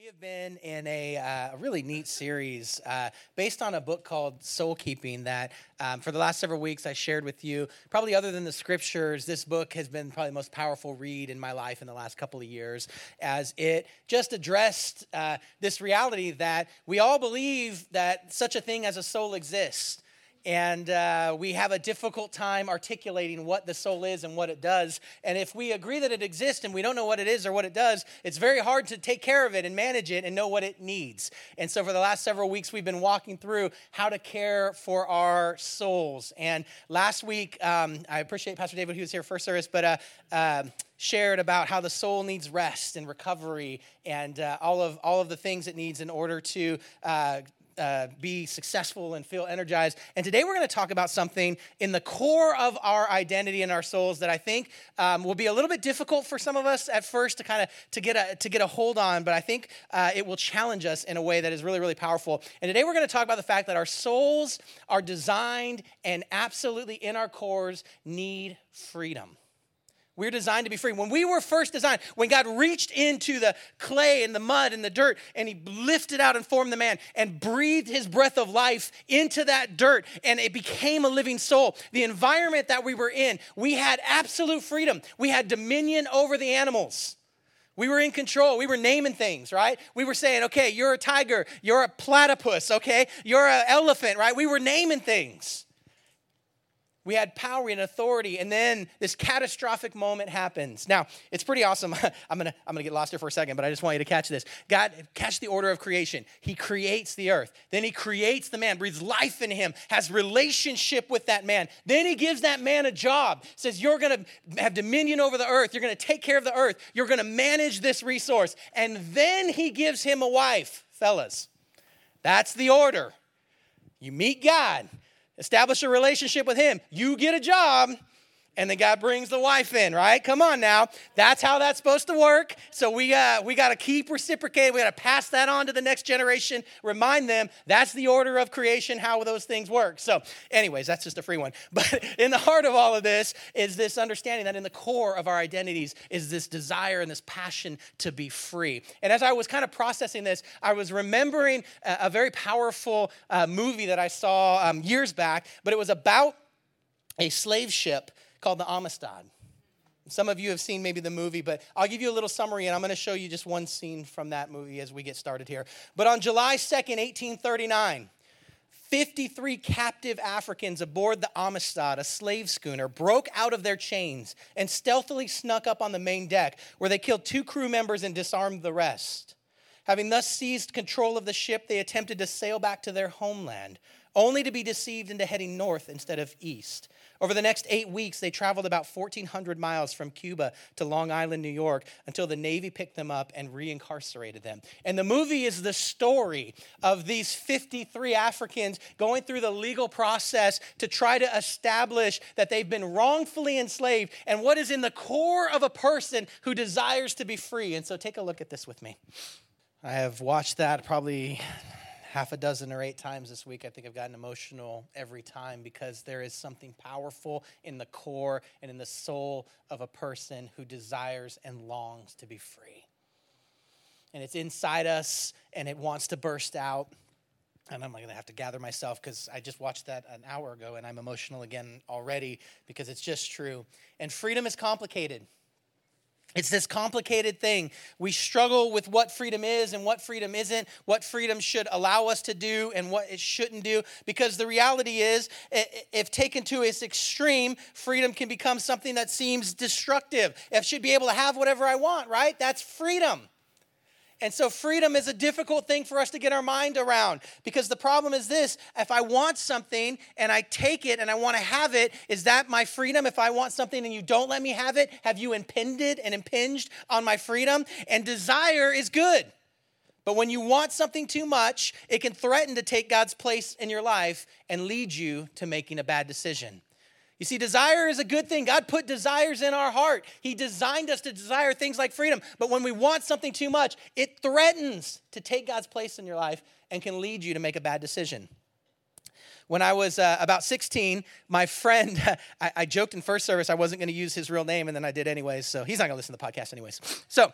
We have been in a, uh, really neat series uh, based on a book called Soul Keeping that um, for the last several weeks I shared with you. Probably other than the scriptures, this book has been probably the most powerful read in my life in the last couple of years as it just addressed uh, this reality that we all believe that such a thing as a soul exists and uh, we have a difficult time articulating what the soul is and what it does. And if we agree that it exists and we don't know what it is or what it does, it's very hard to take care of it and manage it and know what it needs. And so, for the last several weeks, we've been walking through how to care for our souls. And last week, um, I appreciate Pastor David who was here first service, but uh, uh, shared about how the soul needs rest and recovery and uh, all of all of the things it needs in order to uh, uh, be successful and feel energized. And today we're going to talk about something in the core of our identity and our souls that I think um, will be a little bit difficult for some of us at first to kind of to get a to get a hold on, but I think uh, it will challenge us in a way that is really really powerful. And today we're going to talk about the fact that our souls are designed and absolutely in our cores need freedom. We're designed to be free. When we were first designed, when God reached into the clay and the mud and the dirt and He lifted out and formed the man and breathed His breath of life into that dirt and it became a living soul, the environment that we were in, we had absolute freedom. We had dominion over the animals. We were in control. We were naming things, right? We were saying, okay, you're a tiger, you're a platypus, okay, you're an elephant, right? We were naming things. We had power and authority, and then this catastrophic moment happens. Now, it's pretty awesome. I'm gonna, I'm gonna get lost here for a second, but I just want you to catch this. God, catch the order of creation. He creates the earth. Then he creates the man, breathes life in him, has relationship with that man. Then he gives that man a job. Says, You're gonna have dominion over the earth, you're gonna take care of the earth, you're gonna manage this resource. And then he gives him a wife, fellas. That's the order. You meet God establish a relationship with Him. You get a job, and the God brings the wife in, right? Come on now. That's how that's supposed to work. So we, uh, we got to keep reciprocating. We got to pass that on to the next generation, remind them that's the order of creation, how those things work. So, anyways, that's just a free one. But in the heart of all of this is this understanding that in the core of our identities is this desire and this passion to be free. And as I was kind of processing this, I was remembering a, a very powerful uh, movie that I saw um, years back, but it was about a slave ship called the Amistad. Some of you have seen maybe the movie, but I'll give you a little summary and I'm going to show you just one scene from that movie as we get started here. But on July 2nd, 1839, 53 captive Africans aboard the Amistad, a slave schooner, broke out of their chains and stealthily snuck up on the main deck, where they killed two crew members and disarmed the rest. Having thus seized control of the ship, they attempted to sail back to their homeland, only to be deceived into heading north instead of east. Over the next eight weeks, they traveled about 1,400 miles from Cuba to Long Island, New York, until the Navy picked them up and reincarcerated them. And the movie is the story of these 53 Africans going through the legal process to try to establish that they've been wrongfully enslaved and what is in the core of a person who desires to be free. And so take a look at this with me. I have watched that probably half a dozen or eight times this week. I think I've gotten emotional every time because there is something powerful in the core and in the soul of a person who desires and longs to be free. And it's inside us and it wants to burst out. And I'm going to have to gather myself because I just watched that an hour ago and I'm emotional again already because it's just true. And freedom is complicated. It's this complicated thing. We struggle with what freedom is and what freedom isn't, what freedom should allow us to do and what it shouldn't do. Because the reality is, if taken to its extreme, freedom can become something that seems destructive. I should be able to have whatever I want, right? That's freedom. And so, freedom is a difficult thing for us to get our mind around because the problem is this if I want something and I take it and I want to have it, is that my freedom? If I want something and you don't let me have it, have you impinged and impinged on my freedom? And desire is good. But when you want something too much, it can threaten to take God's place in your life and lead you to making a bad decision. You see, desire is a good thing. God put desires in our heart. He designed us to desire things like freedom. But when we want something too much, it threatens to take God's place in your life and can lead you to make a bad decision. When I was uh, about 16, my friend, I, I joked in first service I wasn't going to use his real name, and then I did anyways. So he's not going to listen to the podcast anyways. So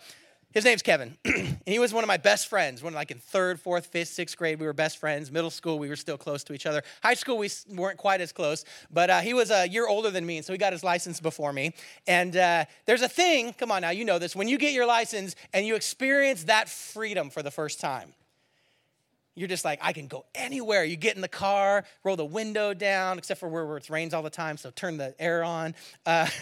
his name's Kevin, and he was one of my best friends. When like in third, fourth, fifth, sixth grade, we were best friends. Middle school, we were still close to each other. High school, we weren't quite as close, but uh, he was a year older than me, and so he got his license before me. And uh, there's a thing, come on now, you know this, when you get your license and you experience that freedom for the first time you're just like, I can go anywhere. You get in the car, roll the window down, except for where, where it rains all the time, so turn the air on, uh,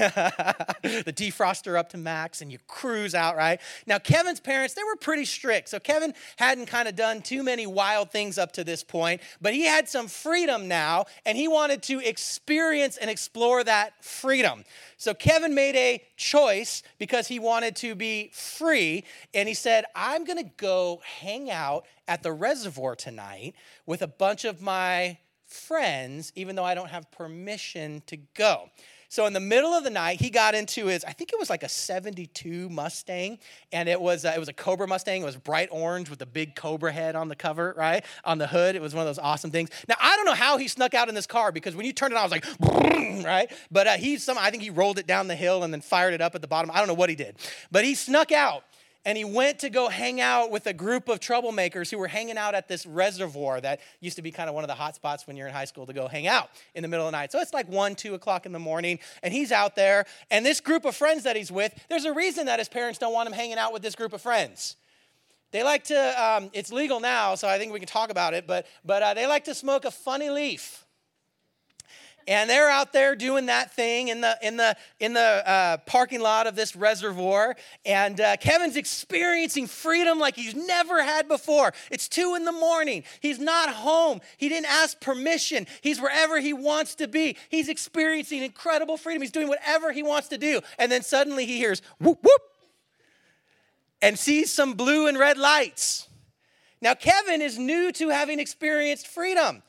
the defroster up to max, and you cruise out, right? Now, Kevin's parents, they were pretty strict. So Kevin hadn't kind of done too many wild things up to this point, but he had some freedom now, and he wanted to experience and explore that freedom. So Kevin made a choice because he wanted to be free, and he said, I'm going to go hang out at the reservoir tonight with a bunch of my friends, even though I don't have permission to go. So in the middle of the night, he got into his, I think it was like a 72 Mustang, and it was, uh, it was a Cobra Mustang. It was bright orange with a big Cobra head on the cover, right? On the hood. It was one of those awesome things. Now, I don't know how he snuck out in this car because when you turned it on, I was like, right? But uh, he, some, I think he rolled it down the hill and then fired it up at the bottom. I don't know what he did. But he snuck out and he went to go hang out with a group of troublemakers who were hanging out at this reservoir that used to be kind of one of the hot spots when you're in high school to go hang out in the middle of the night. So it's like one, two o'clock in the morning, and he's out there. And this group of friends that he's with, there's a reason that his parents don't want him hanging out with this group of friends. They like to, um, it's legal now, so I think we can talk about it, but, but uh, they like to smoke a funny leaf and they're out there doing that thing in the in the in the uh, parking lot of this reservoir. And uh, kevin's experiencing freedom like he's never had before. It's two in the morning. He's not home. He didn't ask permission. He's wherever he wants to be. He's experiencing incredible freedom. He's doing whatever he wants to do. And then suddenly he hears whoop whoop and sees some blue and red lights. Now kevin is new to having experienced freedom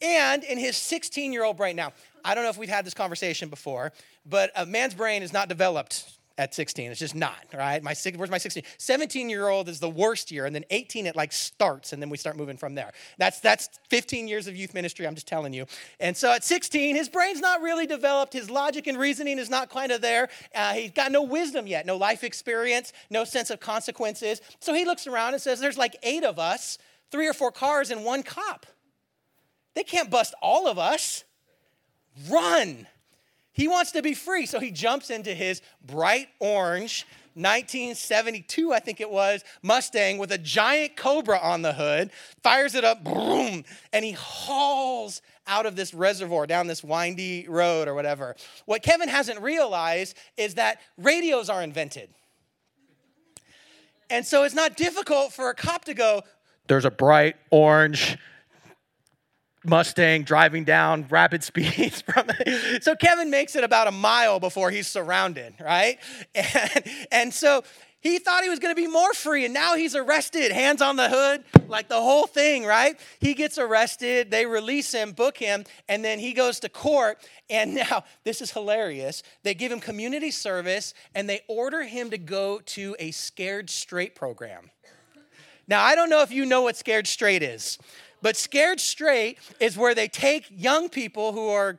and in his 16 year old brain, now, I don't know if we've had this conversation before, but a man's brain is not developed at 16. It's just not, right? My where's my 16? 17 year old is the worst year, and then 18 it like starts, and then we start moving from there. That's that's 15 years of youth ministry. I'm just telling you. And so at 16, his brain's not really developed. His logic and reasoning is not kind of there. Uh, he's got no wisdom yet, no life experience, no sense of consequences. So he looks around and says, "There's like eight of us, three or four cars, and one cop." They can't bust all of us. Run. He wants to be free, so he jumps into his bright orange 1972, I think it was, Mustang with a giant cobra on the hood, fires it up, boom, and he hauls out of this reservoir down this windy road or whatever. What Kevin hasn't realized is that radios are invented. And so it's not difficult for a cop to go, there's a bright orange Mustang driving down rapid speeds from it. So Kevin makes it about a mile before he's surrounded, right? And, and so he thought he was going to be more free, and now he's arrested, hands on the hood, like the whole thing, right? He gets arrested, they release him, book him, and then he goes to court. And now, this is hilarious. They give him community service and they order him to go to a scared straight program. Now, I don't know if you know what scared straight is. But scared straight is where they take young people who are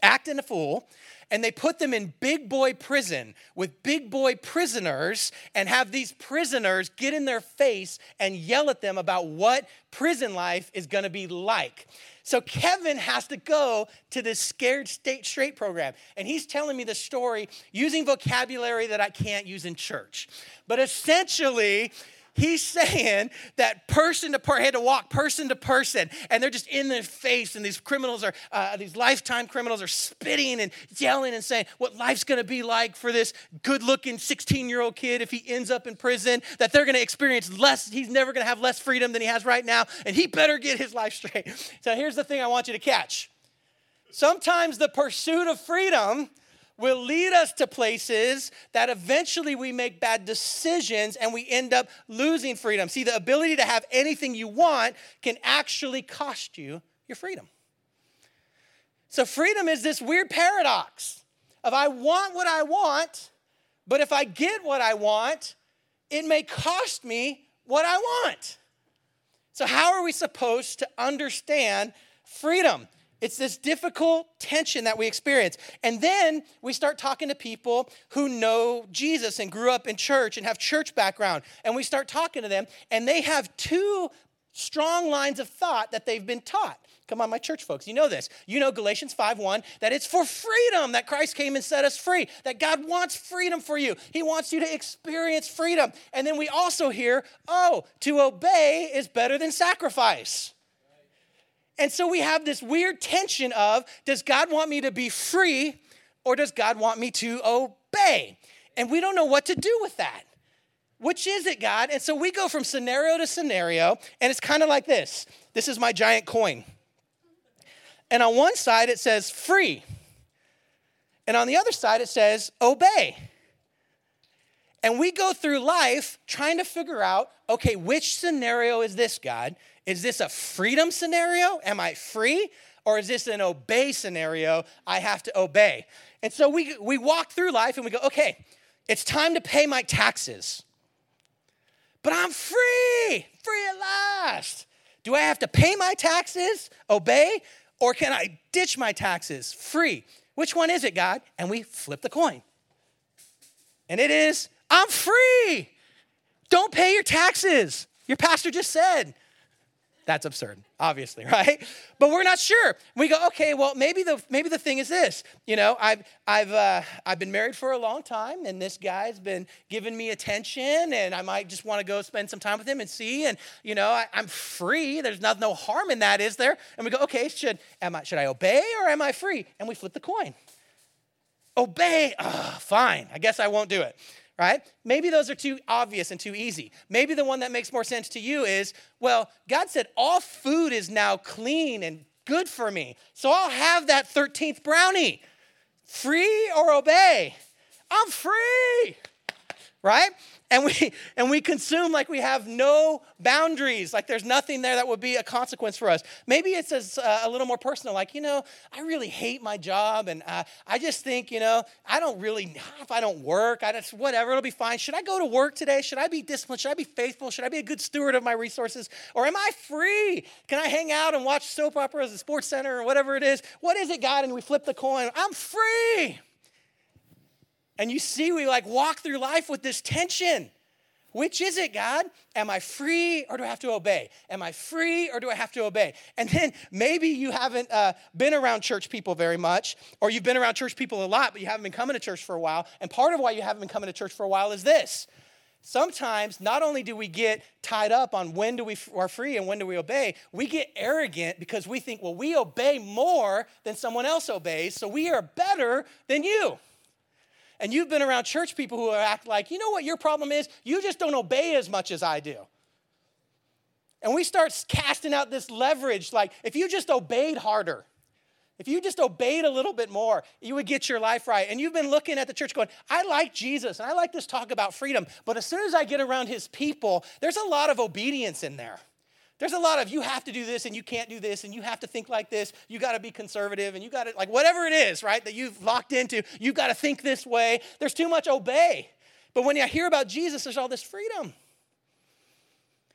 acting a fool and they put them in big boy prison with big boy prisoners and have these prisoners get in their face and yell at them about what prison life is going to be like. So Kevin has to go to this scared state straight program and he's telling me the story using vocabulary that I can't use in church. But essentially, He's saying that person to person, had to walk person to person, and they're just in their face, and these criminals are, uh, these lifetime criminals are spitting and yelling and saying what life's gonna be like for this good looking 16 year old kid if he ends up in prison, that they're gonna experience less, he's never gonna have less freedom than he has right now, and he better get his life straight. So here's the thing I want you to catch. Sometimes the pursuit of freedom will lead us to places that eventually we make bad decisions and we end up losing freedom. See, the ability to have anything you want can actually cost you your freedom. So, freedom is this weird paradox of I want what I want, but if I get what I want, it may cost me what I want. So, how are we supposed to understand freedom? It's this difficult tension that we experience. And then we start talking to people who know Jesus and grew up in church and have church background. And we start talking to them, and they have two strong lines of thought that they've been taught. Come on, my church folks, you know this. You know Galatians 5:1 that it's for freedom that Christ came and set us free. That God wants freedom for you. He wants you to experience freedom. And then we also hear, "Oh, to obey is better than sacrifice." And so we have this weird tension of does God want me to be free or does God want me to obey? And we don't know what to do with that. Which is it, God? And so we go from scenario to scenario, and it's kind of like this. This is my giant coin. And on one side it says free. And on the other side it says obey. And we go through life trying to figure out okay, which scenario is this, God? Is this a freedom scenario? Am I free? Or is this an obey scenario? I have to obey. And so we, we walk through life and we go, okay, it's time to pay my taxes. But I'm free, free at last. Do I have to pay my taxes, obey, or can I ditch my taxes, free? Which one is it, God? And we flip the coin. And it is, I'm free. Don't pay your taxes. Your pastor just said. That's absurd, obviously, right? But we're not sure. We go, okay, well, maybe the maybe the thing is this. You know, I've I've uh, I've been married for a long time, and this guy's been giving me attention, and I might just want to go spend some time with him and see. And you know, I, am free. There's not no harm in that, is there? And we go, okay, should am I should I obey or am I free? And we flip the coin. Obey. Oh, fine. I guess I won't do it right? Maybe those are too obvious and too easy. Maybe the one that makes more sense to you is, well, God said all food is now clean and good for me. So I'll have that 13th brownie. Free or obey? I'm free. Right? and we and we consume like we have no boundaries. Like there's nothing there that would be a consequence for us. Maybe it's a, uh, a little more personal like you know i really hate my job and uh, i just think you know i don't really if i don't work i just whatever it'll be fine. Should i go to work today? Should i be disciplined? Should i be faithful? Should i be a good steward of my resources? Or am i free? Can i hang out and watch soap operas at sports center or whatever it is? What is it god? And we flip the coin. I'm free and you see, we like walk through life with this tension. Which is it, God? Am I free or do I have to obey? Am I free or do I have to obey? And then maybe you haven't uh, been around church people very much, or you've been around church people a lot, but you haven't been coming to church for a while. And part of why you haven't been coming to church for a while is this. Sometimes, not only do we get tied up on when do we are free and when do we obey, we get arrogant because we think, well, we obey more than someone else obeys, so we are better than you and you've been around church people who act like, you know what your problem is? You just don't obey as much as I do. And we start casting out this leverage like, if you just obeyed harder, if you just obeyed a little bit more, you would get your life right. And you've been looking at the church going, I like Jesus and I like this talk about freedom, but as soon as I get around his people, there's a lot of obedience in there. There's a lot of you have to do this and you can't do this and you have to think like this. You got to be conservative and you got to, like, whatever it is, right, that you've locked into, you've got to think this way. There's too much obey. But when you hear about Jesus, there's all this freedom.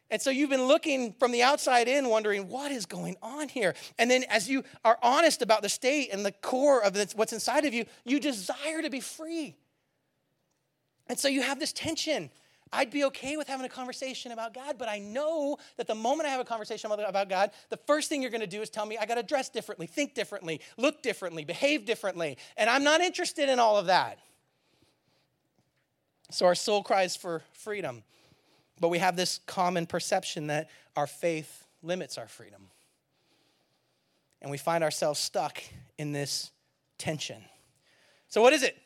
And so you've been looking from the outside in, wondering what is going on here. And then as you are honest about the state and the core of what's inside of you, you desire to be free. And so you have this tension I'd be okay with having a conversation about God, but I know that the moment I have a conversation about God, the first thing you're going to do is tell me I got to dress differently, think differently, look differently, behave differently. And I'm not interested in all of that. So our soul cries for freedom, but we have this common perception that our faith limits our freedom. And we find ourselves stuck in this tension. So, what is it?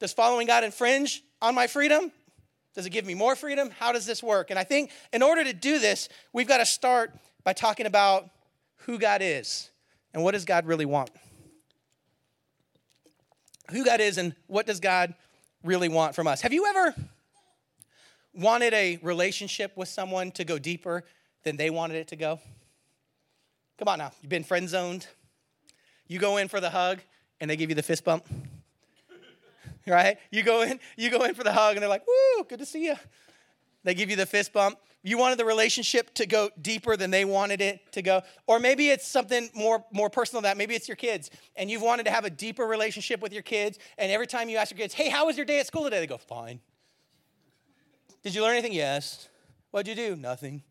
Does following God infringe on my freedom? Does it give me more freedom? How does this work? And I think in order to do this, we've got to start by talking about who God is and what does God really want. Who God is and what does God really want from us. Have you ever wanted a relationship with someone to go deeper than they wanted it to go? Come on now, you've been friend zoned. You go in for the hug and they give you the fist bump right? You go in, you go in for the hug, and they're like, "Woo, good to see you." They give you the fist bump. you wanted the relationship to go deeper than they wanted it to go. Or maybe it's something more, more personal that. Maybe it's your kids and you've wanted to have a deeper relationship with your kids. And every time you ask your kids, hey, how was your day at school today? They go, fine. Did you learn anything? Yes. What'd you do? Nothing.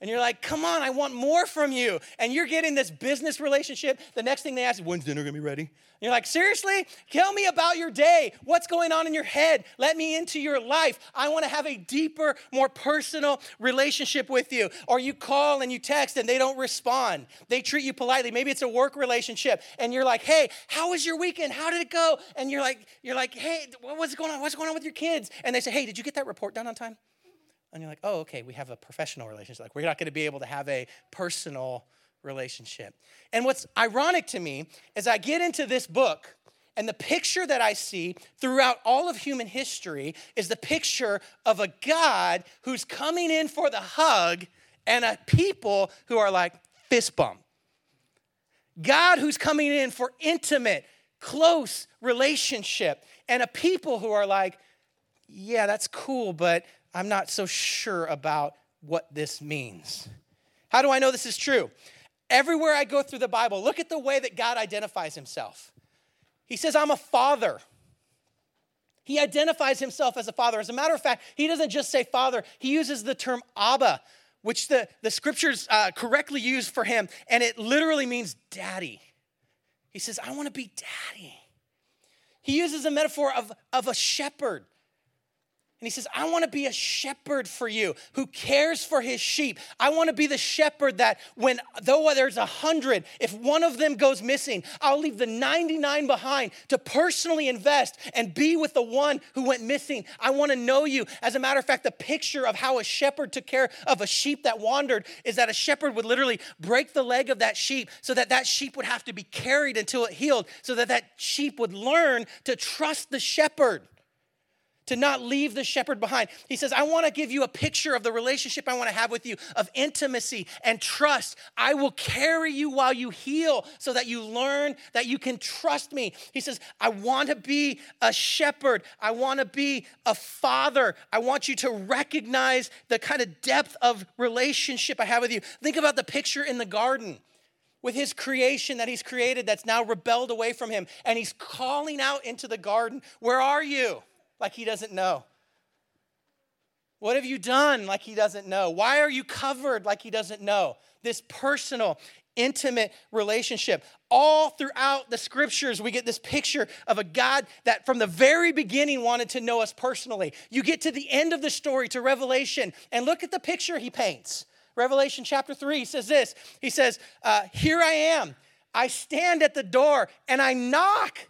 And you're like, come on, I want more from you. And you're getting this business relationship. The next thing they ask is, when's dinner gonna be ready? And you're like, seriously? Tell me about your day. What's going on in your head? Let me into your life. I wanna have a deeper, more personal relationship with you. Or you call and you text and they don't respond. They treat you politely. Maybe it's a work relationship. And you're like, hey, how was your weekend? How did it go? And you're like, you're like, hey, what's going on? What's going on with your kids? And they say, hey, did you get that report done on time? And you're like, oh, okay, we have a professional relationship. Like, we're not going to be able to have a personal relationship. And what's ironic to me is I get into this book, and the picture that I see throughout all of human history is the picture of a God who's coming in for the hug and a people who are like fist bump. God who's coming in for intimate, close relationship, and a people who are like, yeah, that's cool, but I'm not so sure about what this means. How do I know this is true? Everywhere I go through the Bible, look at the way that God identifies himself. He says, I'm a father. He identifies himself as a father. As a matter of fact, he doesn't just say father, he uses the term Abba, which the, the scriptures uh, correctly use for him, and it literally means daddy. He says, I want to be daddy. He uses a metaphor of, of a shepherd. And he says, I want to be a shepherd for you who cares for his sheep. I want to be the shepherd that when, though there's a hundred, if one of them goes missing, I'll leave the 99 behind to personally invest and be with the one who went missing. I want to know you. As a matter of fact, the picture of how a shepherd took care of a sheep that wandered is that a shepherd would literally break the leg of that sheep so that that sheep would have to be carried until it healed, so that that sheep would learn to trust the shepherd to not leave the shepherd behind. He says, I want to give you a picture of the relationship I want to have with you of intimacy and trust. I will carry you while you heal so that you learn that you can trust me. He says, I want to be a shepherd. I want to be a father. I want you to recognize the kind of depth of relationship I have with you. Think about the picture in the garden with his creation that he's created that's now rebelled away from him. And he's calling out into the garden, Where are you? Like he doesn't know? What have you done like he doesn't know? Why are you covered like he doesn't know? This personal, intimate relationship. All throughout the scriptures, we get this picture of a God that from the very beginning wanted to know us personally. You get to the end of the story, to Revelation, and look at the picture he paints. Revelation chapter 3 says this He says, uh, Here I am. I stand at the door and I knock.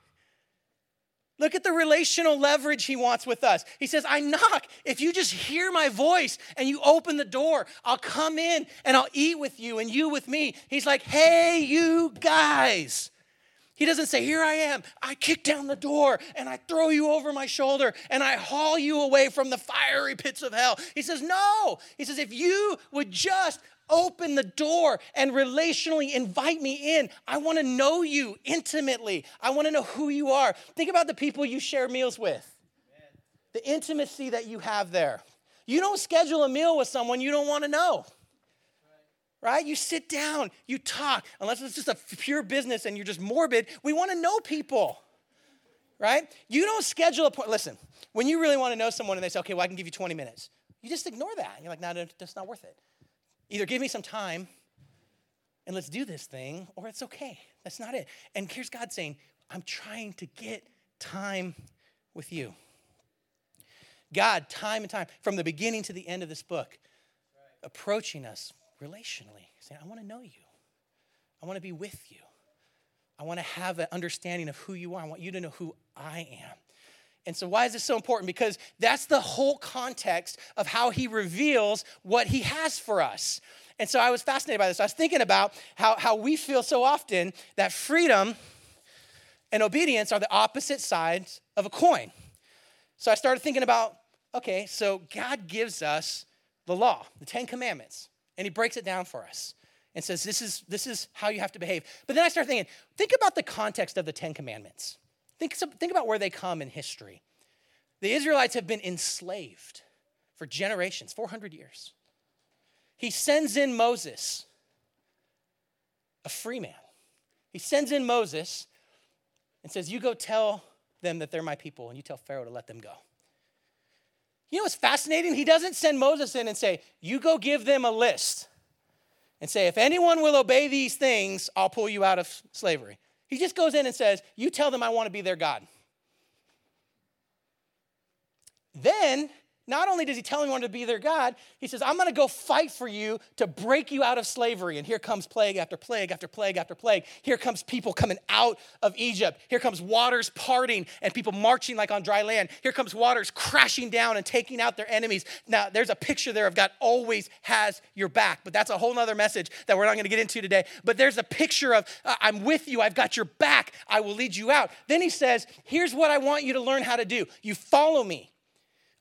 Look at the relational leverage he wants with us. He says, I knock. If you just hear my voice and you open the door, I'll come in and I'll eat with you and you with me. He's like, hey, you guys. He doesn't say, Here I am. I kick down the door and I throw you over my shoulder and I haul you away from the fiery pits of hell. He says, No. He says, If you would just open the door and relationally invite me in. I want to know you intimately. I want to know who you are. Think about the people you share meals with, the intimacy that you have there. You don't schedule a meal with someone you don't want to know. Right? You sit down, you talk, unless it's just a pure business and you're just morbid. We want to know people, right? You don't schedule a point. Listen, when you really want to know someone and they say, okay, well, I can give you 20 minutes, you just ignore that. And You're like, no, no, that's not worth it. Either give me some time and let's do this thing, or it's okay. That's not it. And here's God saying, I'm trying to get time with you. God, time and time, from the beginning to the end of this book, approaching us relationally, saying, I want to know you. I want to be with you. I want to have an understanding of who you are. I want you to know who I am. And so, why is this so important? Because that's the whole context of how he reveals what he has for us. And so, I was fascinated by this. I was thinking about how, how we feel so often that freedom and obedience are the opposite sides of a coin. So, I started thinking about okay, so God gives us the law, the Ten Commandments, and he breaks it down for us and says, this is, this is how you have to behave. But then I started thinking, think about the context of the Ten Commandments. Think, think about where they come in history. The Israelites have been enslaved for generations, 400 years. he sends in Moses, a free man. He sends in Moses and says, You go tell them that they're my people, and you tell Pharaoh to let them go. You know what's fascinating? He doesn't send Moses in and say, You go give them a list and say, If anyone will obey these things, I'll pull you out of slavery. He just goes in and says, You tell them I want to be their God. Then not only does he tell anyone to be their God, he says, I'm going to go fight for you to break you out of slavery. And here comes plague after plague after plague after plague. Here comes people coming out of Egypt. Here comes waters parting and people marching like on dry land. Here comes waters crashing down and taking out their enemies. Now, there's a picture there of God always has your back, but that's a whole nother message that we're not going to get into today. But there's a picture of, I'm with you, I've got your back, I will lead you out. Then he says, Here's what I want you to learn how to do you follow me.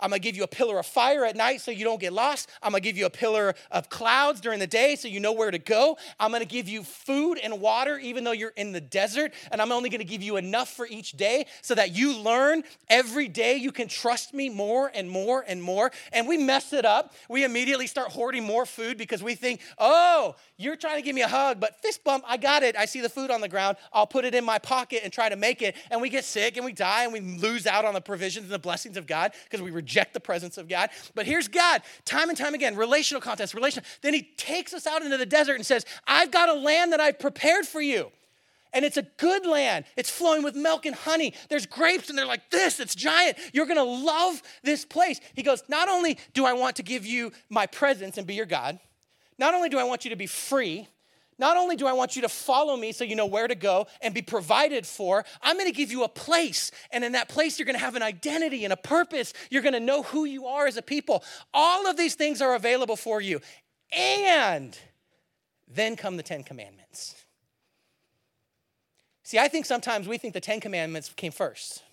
I'm gonna give you a pillar of fire at night so you don't get lost. I'm gonna give you a pillar of clouds during the day so you know where to go. I'm gonna give you food and water even though you're in the desert. And I'm only gonna give you enough for each day so that you learn every day you can trust me more and more and more. And we mess it up. We immediately start hoarding more food because we think, oh, you're trying to give me a hug, but fist bump, I got it. I see the food on the ground. I'll put it in my pocket and try to make it. And we get sick and we die and we lose out on the provisions and the blessings of God because we reject reject the presence of God. But here's God, time and time again, relational context, relational. Then he takes us out into the desert and says, I've got a land that I've prepared for you. And it's a good land. It's flowing with milk and honey. There's grapes, and they're like this. It's giant. You're going to love this place. He goes, Not only do I want to give you my presence and be your God, not only do I want you to be free, not only do I want you to follow me so you know where to go and be provided for, I'm going to give you a place. And in that place, you're going to have an identity and a purpose. You're going to know who you are as a people. All of these things are available for you. And then come the Ten Commandments. See, I think sometimes we think the Ten Commandments came first.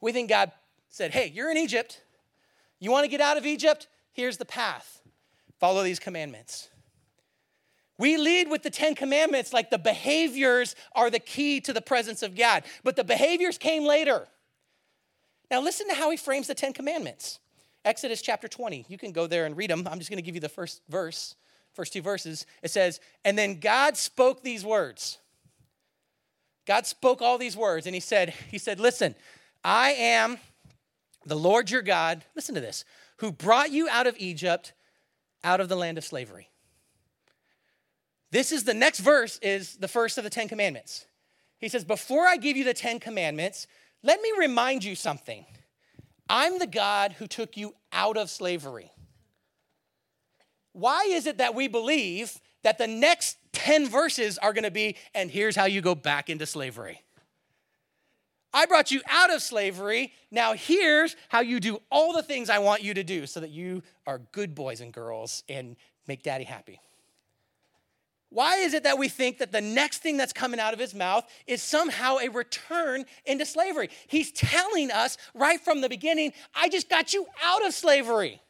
We think God said, Hey, you're in Egypt. You want to get out of Egypt? Here's the path. Follow these commandments. We lead with the Ten Commandments like the behaviors are the key to the presence of God, but the behaviors came later. Now, listen to how he frames the Ten Commandments. Exodus chapter 20. You can go there and read them. I'm just going to give you the first verse, first two verses. It says, And then God spoke these words. God spoke all these words, and he said, He said, Listen, I am the Lord your God, listen to this, who brought you out of Egypt, out of the land of slavery. This is the next verse, is the first of the Ten Commandments. He says, Before I give you the Ten Commandments, let me remind you something. I'm the God who took you out of slavery. Why is it that we believe that the next 10 verses are going to be, and here's how you go back into slavery? I brought you out of slavery. Now, here's how you do all the things I want you to do so that you are good boys and girls and make daddy happy. Why is it that we think that the next thing that's coming out of his mouth is somehow a return into slavery? He's telling us right from the beginning, I just got you out of slavery.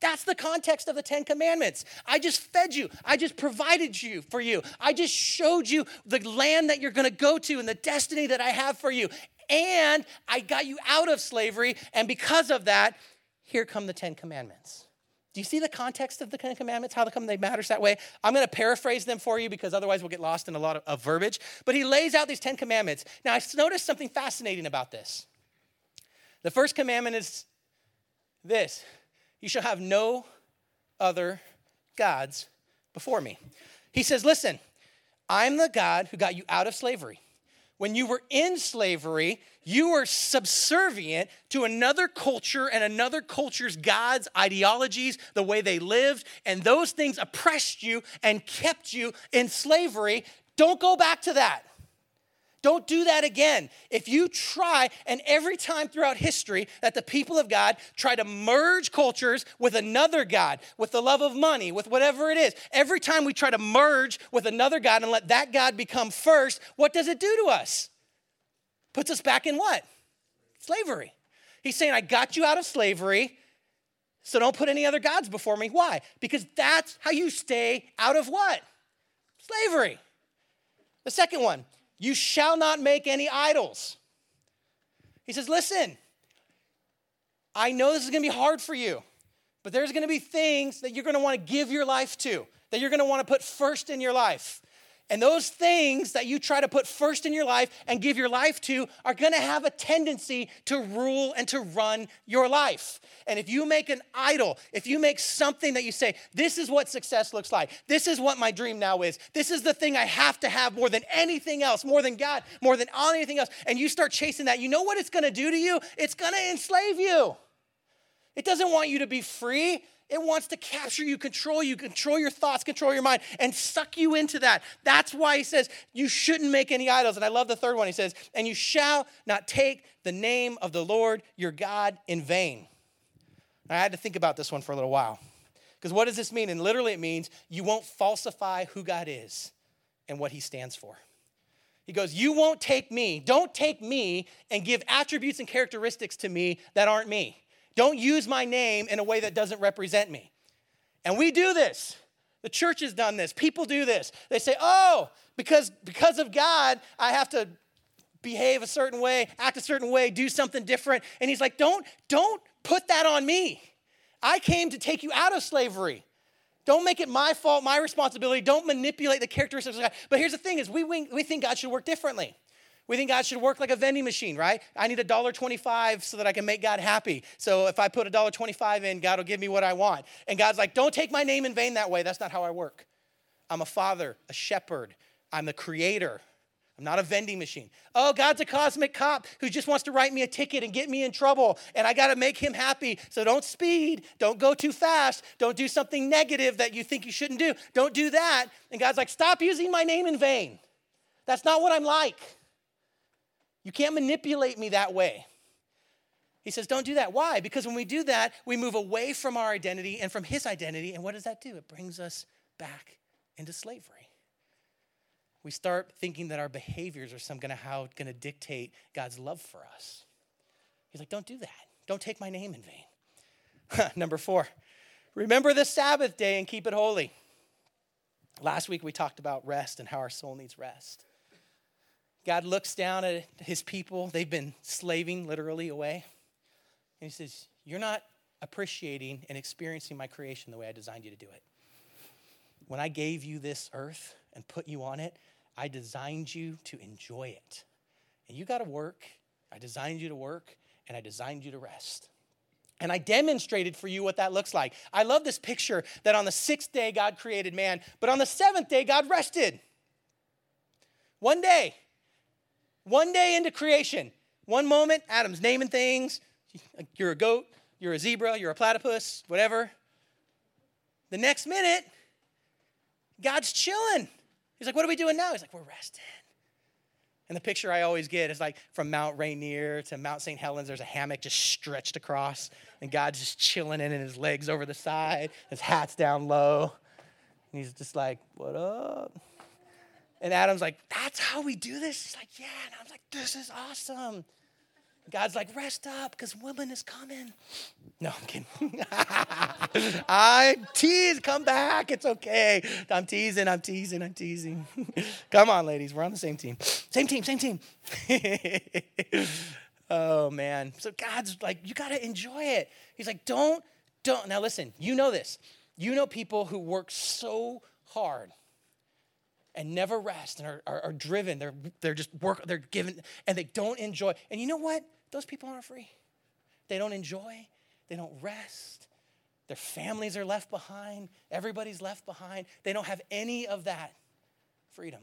That's the context of the Ten Commandments. I just fed you. I just provided you for you. I just showed you the land that you're going to go to and the destiny that I have for you. And I got you out of slavery. And because of that, here come the Ten Commandments. You see the context of the Ten Commandments, how come they matters that way? I'm going to paraphrase them for you because otherwise we'll get lost in a lot of, of verbiage. But he lays out these Ten Commandments. Now, I noticed something fascinating about this. The first commandment is this You shall have no other gods before me. He says, Listen, I'm the God who got you out of slavery when you were in slavery, you were subservient to another culture and another culture's gods, ideologies, the way they lived, and those things oppressed you and kept you in slavery. Don't go back to that. Don't do that again. If you try, and every time throughout history that the people of God try to merge cultures with another God, with the love of money, with whatever it is, every time we try to merge with another God and let that God become first, what does it do to us? Puts us back in what? Slavery. He's saying, I got you out of slavery, so don't put any other gods before me. Why? Because that's how you stay out of what? Slavery. The second one, you shall not make any idols. He says, Listen, I know this is going to be hard for you. But there's going to be things that you're going to want to give your life to, that you're going to want to put first in your life. And those things that you try to put first in your life and give your life to are going to have a tendency to rule and to run your life. And if you make an idol, if you make something that you say, this is what success looks like, this is what my dream now is, this is the thing I have to have more than anything else, more than God, more than anything else, and you start chasing that, you know what it's going to do to you? It's going to enslave you. It doesn't want you to be free. It wants to capture you, control you, control your thoughts, control your mind, and suck you into that. That's why he says you shouldn't make any idols. And I love the third one. He says, and you shall not take the name of the Lord your God in vain. I had to think about this one for a little while. Because what does this mean? And literally, it means you won't falsify who God is and what he stands for. He goes, You won't take me, don't take me and give attributes and characteristics to me that aren't me. Don't use my name in a way that doesn't represent me. And we do this. The church has done this. People do this. They say, oh, because, because of God, I have to behave a certain way, act a certain way, do something different. And he's like, don't, don't put that on me. I came to take you out of slavery. Don't make it my fault, my responsibility. Don't manipulate the characteristics of God. But here's the thing is we, we think God should work differently. We think God should work like a vending machine, right? I need a dollar twenty-five so that I can make God happy. So if I put a dollar twenty-five in, God will give me what I want. And God's like, don't take my name in vain that way. That's not how I work. I'm a father, a shepherd. I'm the creator. I'm not a vending machine. Oh, God's a cosmic cop who just wants to write me a ticket and get me in trouble, and I got to make him happy. So don't speed, don't go too fast, don't do something negative that you think you shouldn't do. Don't do that. And God's like, stop using my name in vain. That's not what I'm like. You can't manipulate me that way. He says, Don't do that. Why? Because when we do that, we move away from our identity and from his identity. And what does that do? It brings us back into slavery. We start thinking that our behaviors are some gonna how gonna dictate God's love for us. He's like, Don't do that. Don't take my name in vain. Number four, remember the Sabbath day and keep it holy. Last week we talked about rest and how our soul needs rest. God looks down at his people. They've been slaving literally away. And he says, You're not appreciating and experiencing my creation the way I designed you to do it. When I gave you this earth and put you on it, I designed you to enjoy it. And you got to work. I designed you to work, and I designed you to rest. And I demonstrated for you what that looks like. I love this picture that on the sixth day God created man, but on the seventh day God rested. One day, one day into creation, one moment, Adam's naming things. You're a goat, you're a zebra, you're a platypus, whatever. The next minute, God's chilling. He's like, What are we doing now? He's like, We're resting. And the picture I always get is like from Mount Rainier to Mount St. Helens, there's a hammock just stretched across, and God's just chilling in and his legs over the side, his hat's down low. And he's just like, What up? And Adam's like, That's how we do this? He's like, Yeah. And I'm like, This is awesome. God's like, Rest up because woman is coming. No, I'm kidding. I tease, come back. It's okay. I'm teasing, I'm teasing, I'm teasing. come on, ladies. We're on the same team. Same team, same team. oh, man. So God's like, You got to enjoy it. He's like, Don't, don't. Now, listen, you know this. You know people who work so hard and never rest and are, are, are, driven. They're, they're just work, they're given, and they don't enjoy. And you know what? Those people aren't free. They don't enjoy, they don't rest. Their families are left behind, everybody's left behind. They don't have any of that freedom.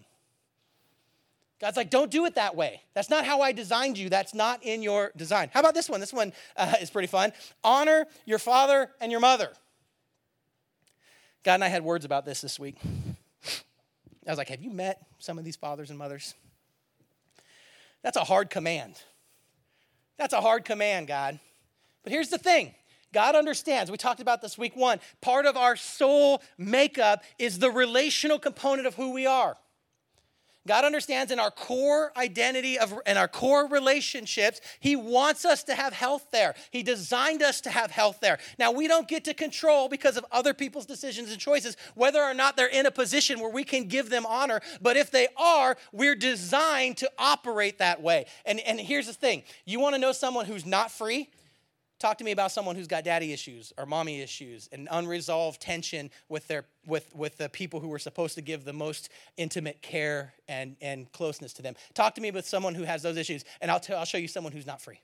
God's like, don't do it that way. That's not how I designed you. That's not in your design. How about this one? This one uh, is pretty fun. Honor your father and your mother. God and I had words about this this week. I was like, Have you met some of these fathers and mothers? That's a hard command. That's a hard command, God. But here's the thing God understands. We talked about this week one. Part of our soul makeup is the relational component of who we are. God understands in our core identity of and our core relationships, He wants us to have health there. He designed us to have health there. Now we don't get to control because of other people's decisions and choices whether or not they're in a position where we can give them honor. But if they are, we're designed to operate that way. And, and here's the thing: you want to know someone who's not free? Talk to me about someone who's got daddy issues or mommy issues and unresolved tension with their with with the people who were supposed to give the most intimate care and and closeness to them. Talk to me with someone who has those issues, and I'll tell I'll show you someone who's not free.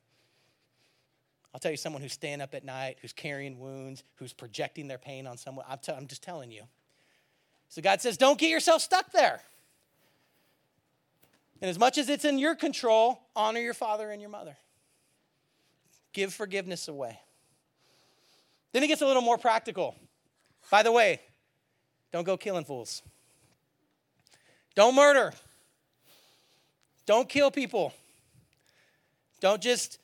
I'll tell you someone who's staying up at night, who's carrying wounds, who's projecting their pain on someone. I'm, t- I'm just telling you. So God says, don't get yourself stuck there. And as much as it's in your control, honor your father and your mother. Give forgiveness away. Then it gets a little more practical. By the way, don't go killing fools. Don't murder. Don't kill people. Don't just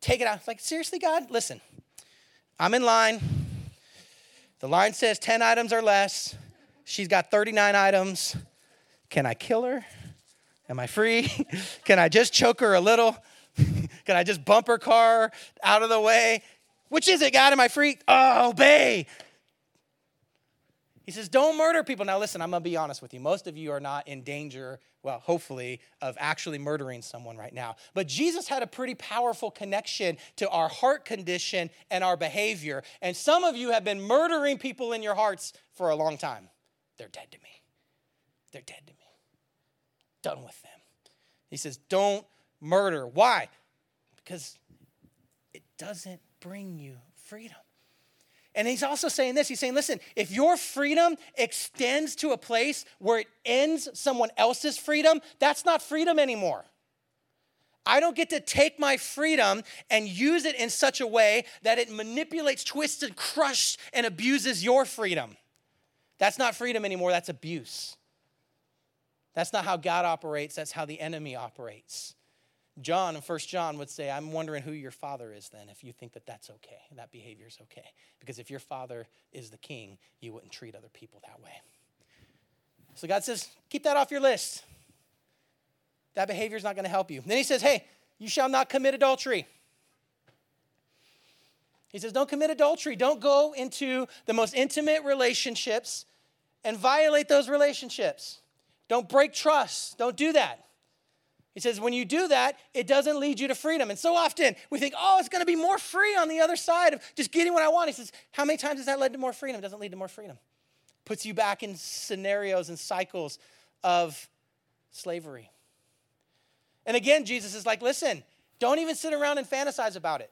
take it out. Like, seriously, God? Listen, I'm in line. The line says 10 items or less. She's got 39 items. Can I kill her? Am I free? Can I just choke her a little? Can I just bump her car out of the way? Which is it, God? Am I free? Oh, obey. He says, Don't murder people. Now, listen, I'm going to be honest with you. Most of you are not in danger, well, hopefully, of actually murdering someone right now. But Jesus had a pretty powerful connection to our heart condition and our behavior. And some of you have been murdering people in your hearts for a long time. They're dead to me. They're dead to me. Done with them. He says, Don't murder. Why? Because it doesn't bring you freedom. And he's also saying this he's saying, listen, if your freedom extends to a place where it ends someone else's freedom, that's not freedom anymore. I don't get to take my freedom and use it in such a way that it manipulates, twists, and crushes and abuses your freedom. That's not freedom anymore, that's abuse. That's not how God operates, that's how the enemy operates. John in First John would say, I'm wondering who your father is then, if you think that that's okay, that behavior is okay. Because if your father is the king, you wouldn't treat other people that way. So God says, keep that off your list. That behavior is not going to help you. Then he says, hey, you shall not commit adultery. He says, don't commit adultery. Don't go into the most intimate relationships and violate those relationships. Don't break trust. Don't do that. He says, when you do that, it doesn't lead you to freedom. And so often we think, oh, it's going to be more free on the other side of just getting what I want. He says, how many times has that led to more freedom? It doesn't lead to more freedom. Puts you back in scenarios and cycles of slavery. And again, Jesus is like, listen, don't even sit around and fantasize about it.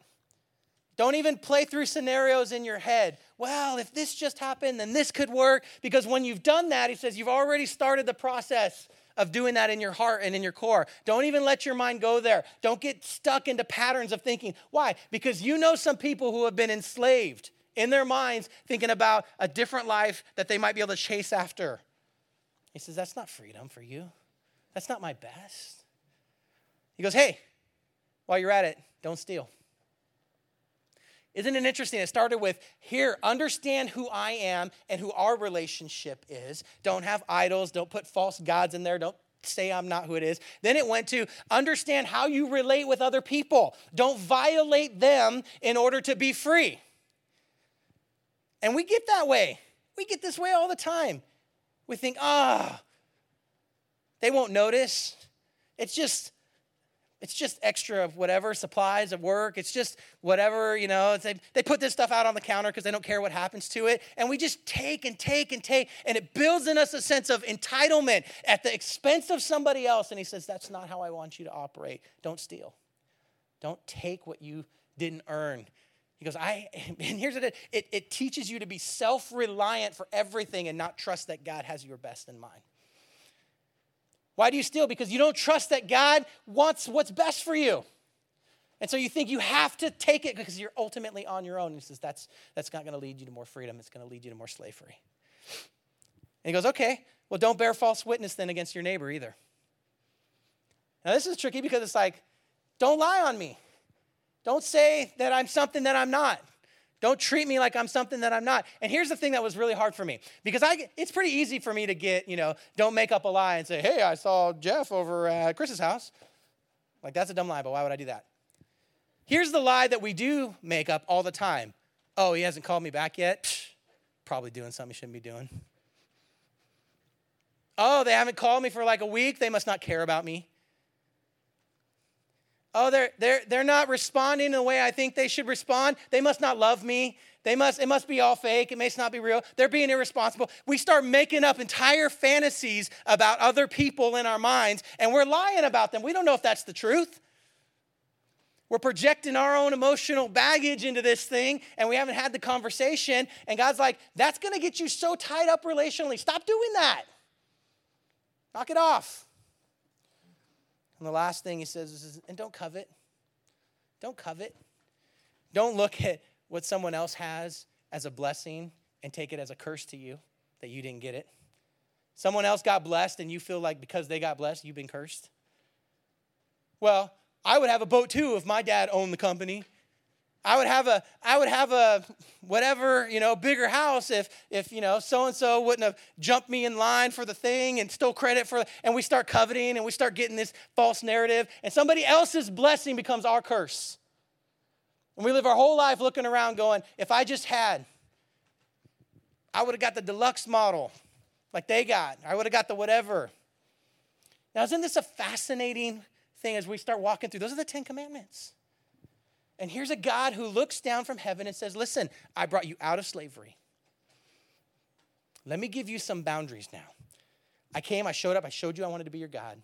Don't even play through scenarios in your head. Well, if this just happened, then this could work. Because when you've done that, he says, you've already started the process of doing that in your heart and in your core. Don't even let your mind go there. Don't get stuck into patterns of thinking. Why? Because you know some people who have been enslaved in their minds thinking about a different life that they might be able to chase after. He says, That's not freedom for you. That's not my best. He goes, Hey, while you're at it, don't steal. Isn't it interesting? It started with here, understand who I am and who our relationship is. Don't have idols, don't put false gods in there, don't say I'm not who it is. Then it went to understand how you relate with other people. Don't violate them in order to be free. And we get that way. We get this way all the time. We think, ah, oh, they won't notice. It's just it's just extra of whatever supplies of work. It's just whatever, you know. They, they put this stuff out on the counter because they don't care what happens to it. And we just take and take and take. And it builds in us a sense of entitlement at the expense of somebody else. And he says, That's not how I want you to operate. Don't steal. Don't take what you didn't earn. He goes, I, and here's what it, it, it teaches you to be self reliant for everything and not trust that God has your best in mind. Why do you steal? Because you don't trust that God wants what's best for you. And so you think you have to take it because you're ultimately on your own. And He says that's, that's not going to lead you to more freedom, it's going to lead you to more slavery. And he goes, okay, well, don't bear false witness then against your neighbor either. Now, this is tricky because it's like, don't lie on me. Don't say that I'm something that I'm not. Don't treat me like I'm something that I'm not. And here's the thing that was really hard for me because I, it's pretty easy for me to get, you know, don't make up a lie and say, hey, I saw Jeff over at Chris's house. Like, that's a dumb lie, but why would I do that? Here's the lie that we do make up all the time oh, he hasn't called me back yet? Psh, probably doing something he shouldn't be doing. Oh, they haven't called me for like a week. They must not care about me. Oh, they're, they're, they're not responding in the way I think they should respond. They must not love me. They must, it must be all fake. It must not be real. They're being irresponsible. We start making up entire fantasies about other people in our minds, and we're lying about them. We don't know if that's the truth. We're projecting our own emotional baggage into this thing, and we haven't had the conversation. And God's like, that's going to get you so tied up relationally. Stop doing that. Knock it off. And the last thing he says is, and don't covet. Don't covet. Don't look at what someone else has as a blessing and take it as a curse to you that you didn't get it. Someone else got blessed and you feel like because they got blessed, you've been cursed. Well, I would have a boat too if my dad owned the company. I would have a I would have a whatever, you know, bigger house if if you know so and so wouldn't have jumped me in line for the thing and stole credit for and we start coveting and we start getting this false narrative and somebody else's blessing becomes our curse. And we live our whole life looking around going, if I just had I would have got the deluxe model like they got. I would have got the whatever. Now, isn't this a fascinating thing as we start walking through? Those are the 10 commandments. And here's a God who looks down from heaven and says, Listen, I brought you out of slavery. Let me give you some boundaries now. I came, I showed up, I showed you I wanted to be your God.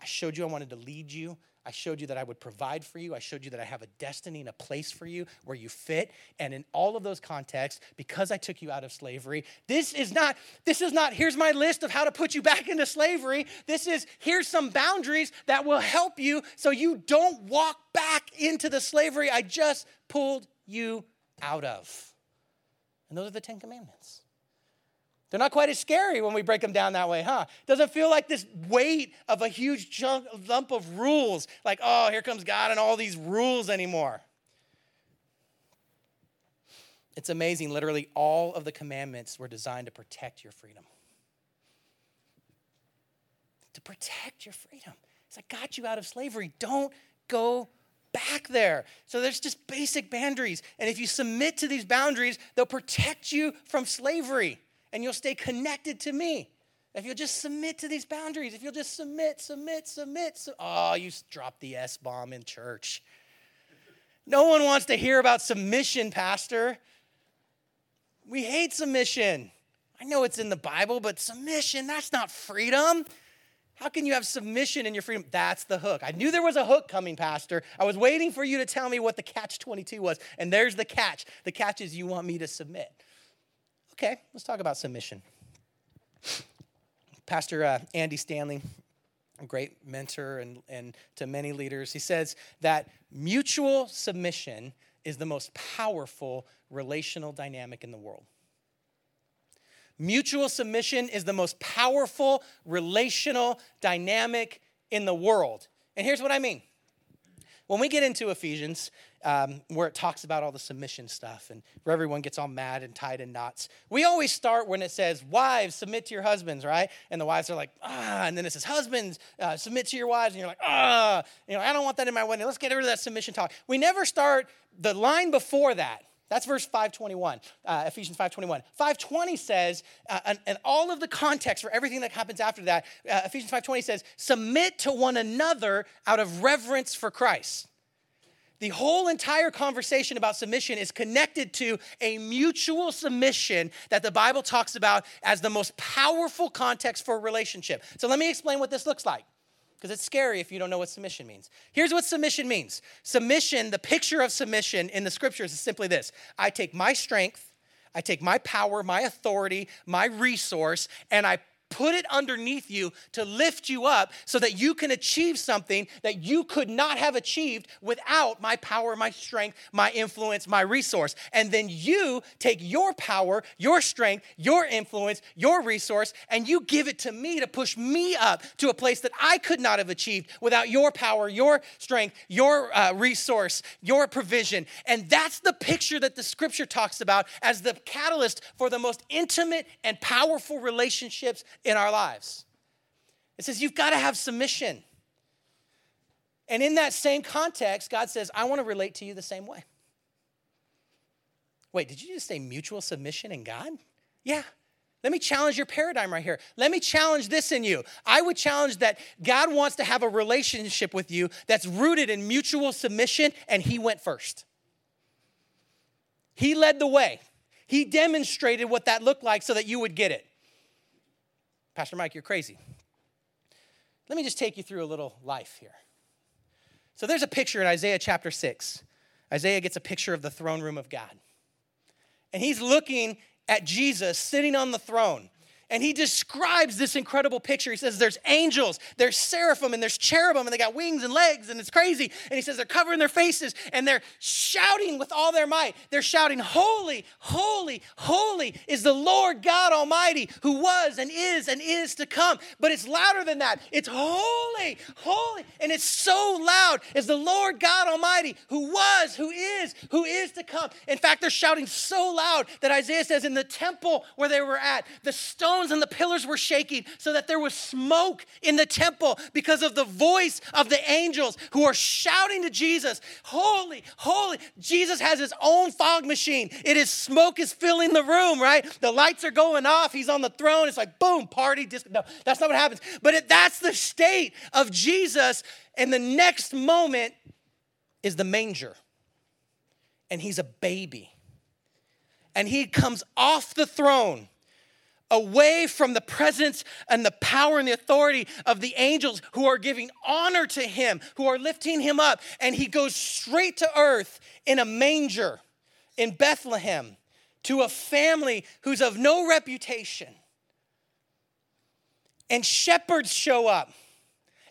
I showed you I wanted to lead you. I showed you that I would provide for you. I showed you that I have a destiny and a place for you where you fit. And in all of those contexts, because I took you out of slavery, this is not, this is not, here's my list of how to put you back into slavery. This is, here's some boundaries that will help you so you don't walk back into the slavery I just pulled you out of. And those are the Ten Commandments. They're not quite as scary when we break them down that way, huh? Doesn't feel like this weight of a huge chunk, lump of rules, like, oh, here comes God and all these rules anymore. It's amazing. Literally, all of the commandments were designed to protect your freedom. To protect your freedom. It's like, got you out of slavery. Don't go back there. So there's just basic boundaries. And if you submit to these boundaries, they'll protect you from slavery and you'll stay connected to me. If you'll just submit to these boundaries, if you'll just submit, submit, submit. Su- oh, you dropped the S bomb in church. No one wants to hear about submission, Pastor. We hate submission. I know it's in the Bible, but submission, that's not freedom. How can you have submission in your freedom? That's the hook. I knew there was a hook coming, Pastor. I was waiting for you to tell me what the catch 22 was. And there's the catch. The catch is you want me to submit. Okay, let's talk about submission. Pastor uh, Andy Stanley, a great mentor and, and to many leaders, he says that mutual submission is the most powerful relational dynamic in the world. Mutual submission is the most powerful relational dynamic in the world. And here's what I mean. When we get into Ephesians, um, where it talks about all the submission stuff and where everyone gets all mad and tied in knots. We always start when it says, Wives, submit to your husbands, right? And the wives are like, Ah. And then it says, Husbands, uh, submit to your wives. And you're like, Ah. You know, I don't want that in my wedding. Let's get rid of that submission talk. We never start the line before that. That's verse 521, uh, Ephesians 521. 520 says, uh, and, and, all of the context for everything that happens after that, uh, Ephesians 520 says, submit to one another out of reverence for Christ. The whole entire conversation about submission is connected to a mutual submission that the Bible talks about as the most powerful context for a relationship. So let me explain what this looks like because it's scary if you don't know what submission means. Here's what submission means submission, the picture of submission in the scriptures is simply this I take my strength, I take my power, my authority, my resource, and I put it underneath you to lift you up so that you can achieve something that you could not have achieved without my power, my strength, my influence, my resource. And then you take your power, your strength, your influence, your resource, and you give it to me to push me up to a place that I could not have achieved without your power, your strength, your uh, resource, your provision. And that's the picture that the scripture talks about as the catalyst for the most intimate and powerful relationships in our lives. It says you've got to have submission. And in that same context, God says, I want to relate to you the same way. Wait, did you just say mutual submission in God? Yeah. Let me challenge your paradigm right here. Let me challenge this in you. I would challenge that God wants to have a relationship with you that's rooted in mutual submission, and He went first. He led the way. He demonstrated what that looked like so that you would get it. Pastor Mike, you're crazy. Let me just take you through a little life here. So there's a picture in Isaiah chapter 6. Isaiah gets a picture of the throne room of God. And he's looking at Jesus sitting on the throne. And he describes this incredible picture. He says there's angels, there's seraphim, and there's cherubim, and they got wings and legs, and it's crazy. And he says they're covering their faces and they're shouting with all their might. They're shouting, Holy, holy, holy is the Lord God Almighty who was and is and is to come. But it's louder than that. It's holy, holy. And it's so loud is the Lord God Almighty who was, who is, who is to come. In fact, they're shouting so loud that Isaiah says in the temple where they were at, the stone stones and the pillars were shaking so that there was smoke in the temple because of the voice of the angels who are shouting to Jesus, Holy, holy. Jesus has his own fog machine. It is smoke is filling the room, right? The lights are going off. He's on the throne. It's like, boom, party. Disco. No, that's not what happens. But it, that's the state of Jesus. And the next moment is the manger. And he's a baby. And he comes off the throne away from the presence and the power and the authority of the angels who are giving honor to him, who are lifting him up. And he goes straight to earth in a manger in Bethlehem to a family who's of no reputation. And shepherds show up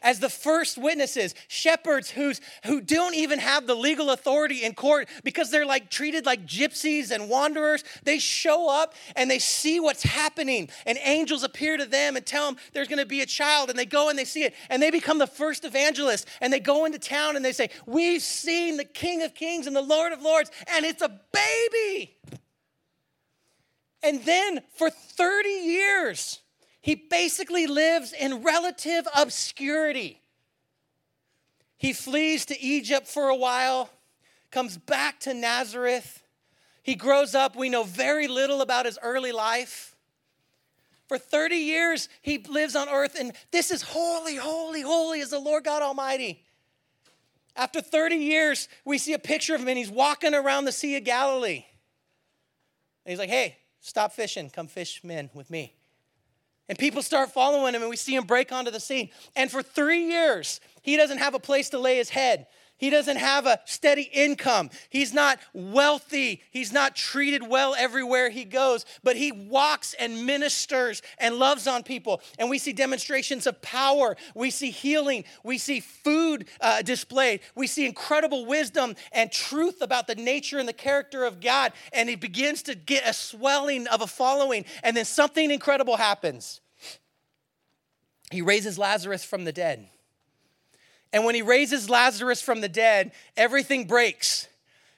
as the first witnesses, shepherds who's, who don't even have the legal authority in court because they're like treated like gypsies and wanderers. They show up and they see what's happening, and angels appear to them and tell them there's going to be a child, and they go and they see it, and they become the first evangelists, and they go into town and they say, We've seen the King of Kings and the Lord of Lords, and it's a baby. And then for 30 years, he basically lives in relative obscurity. He flees to Egypt for a while, comes back to Nazareth. He grows up. We know very little about his early life. For 30 years, he lives on earth, and this is holy, holy, holy is the Lord God Almighty. After 30 years, we see a picture of him, and he's walking around the Sea of Galilee. And he's like, hey, stop fishing, come fish men with me. And people start following him, and we see him break onto the scene. And for three years, he doesn't have a place to lay his head. He doesn't have a steady income. He's not wealthy. He's not treated well everywhere he goes, but he walks and ministers and loves on people. And we see demonstrations of power. We see healing. We see food uh, displayed. We see incredible wisdom and truth about the nature and the character of God. And he begins to get a swelling of a following. And then something incredible happens. He raises Lazarus from the dead. And when he raises Lazarus from the dead, everything breaks.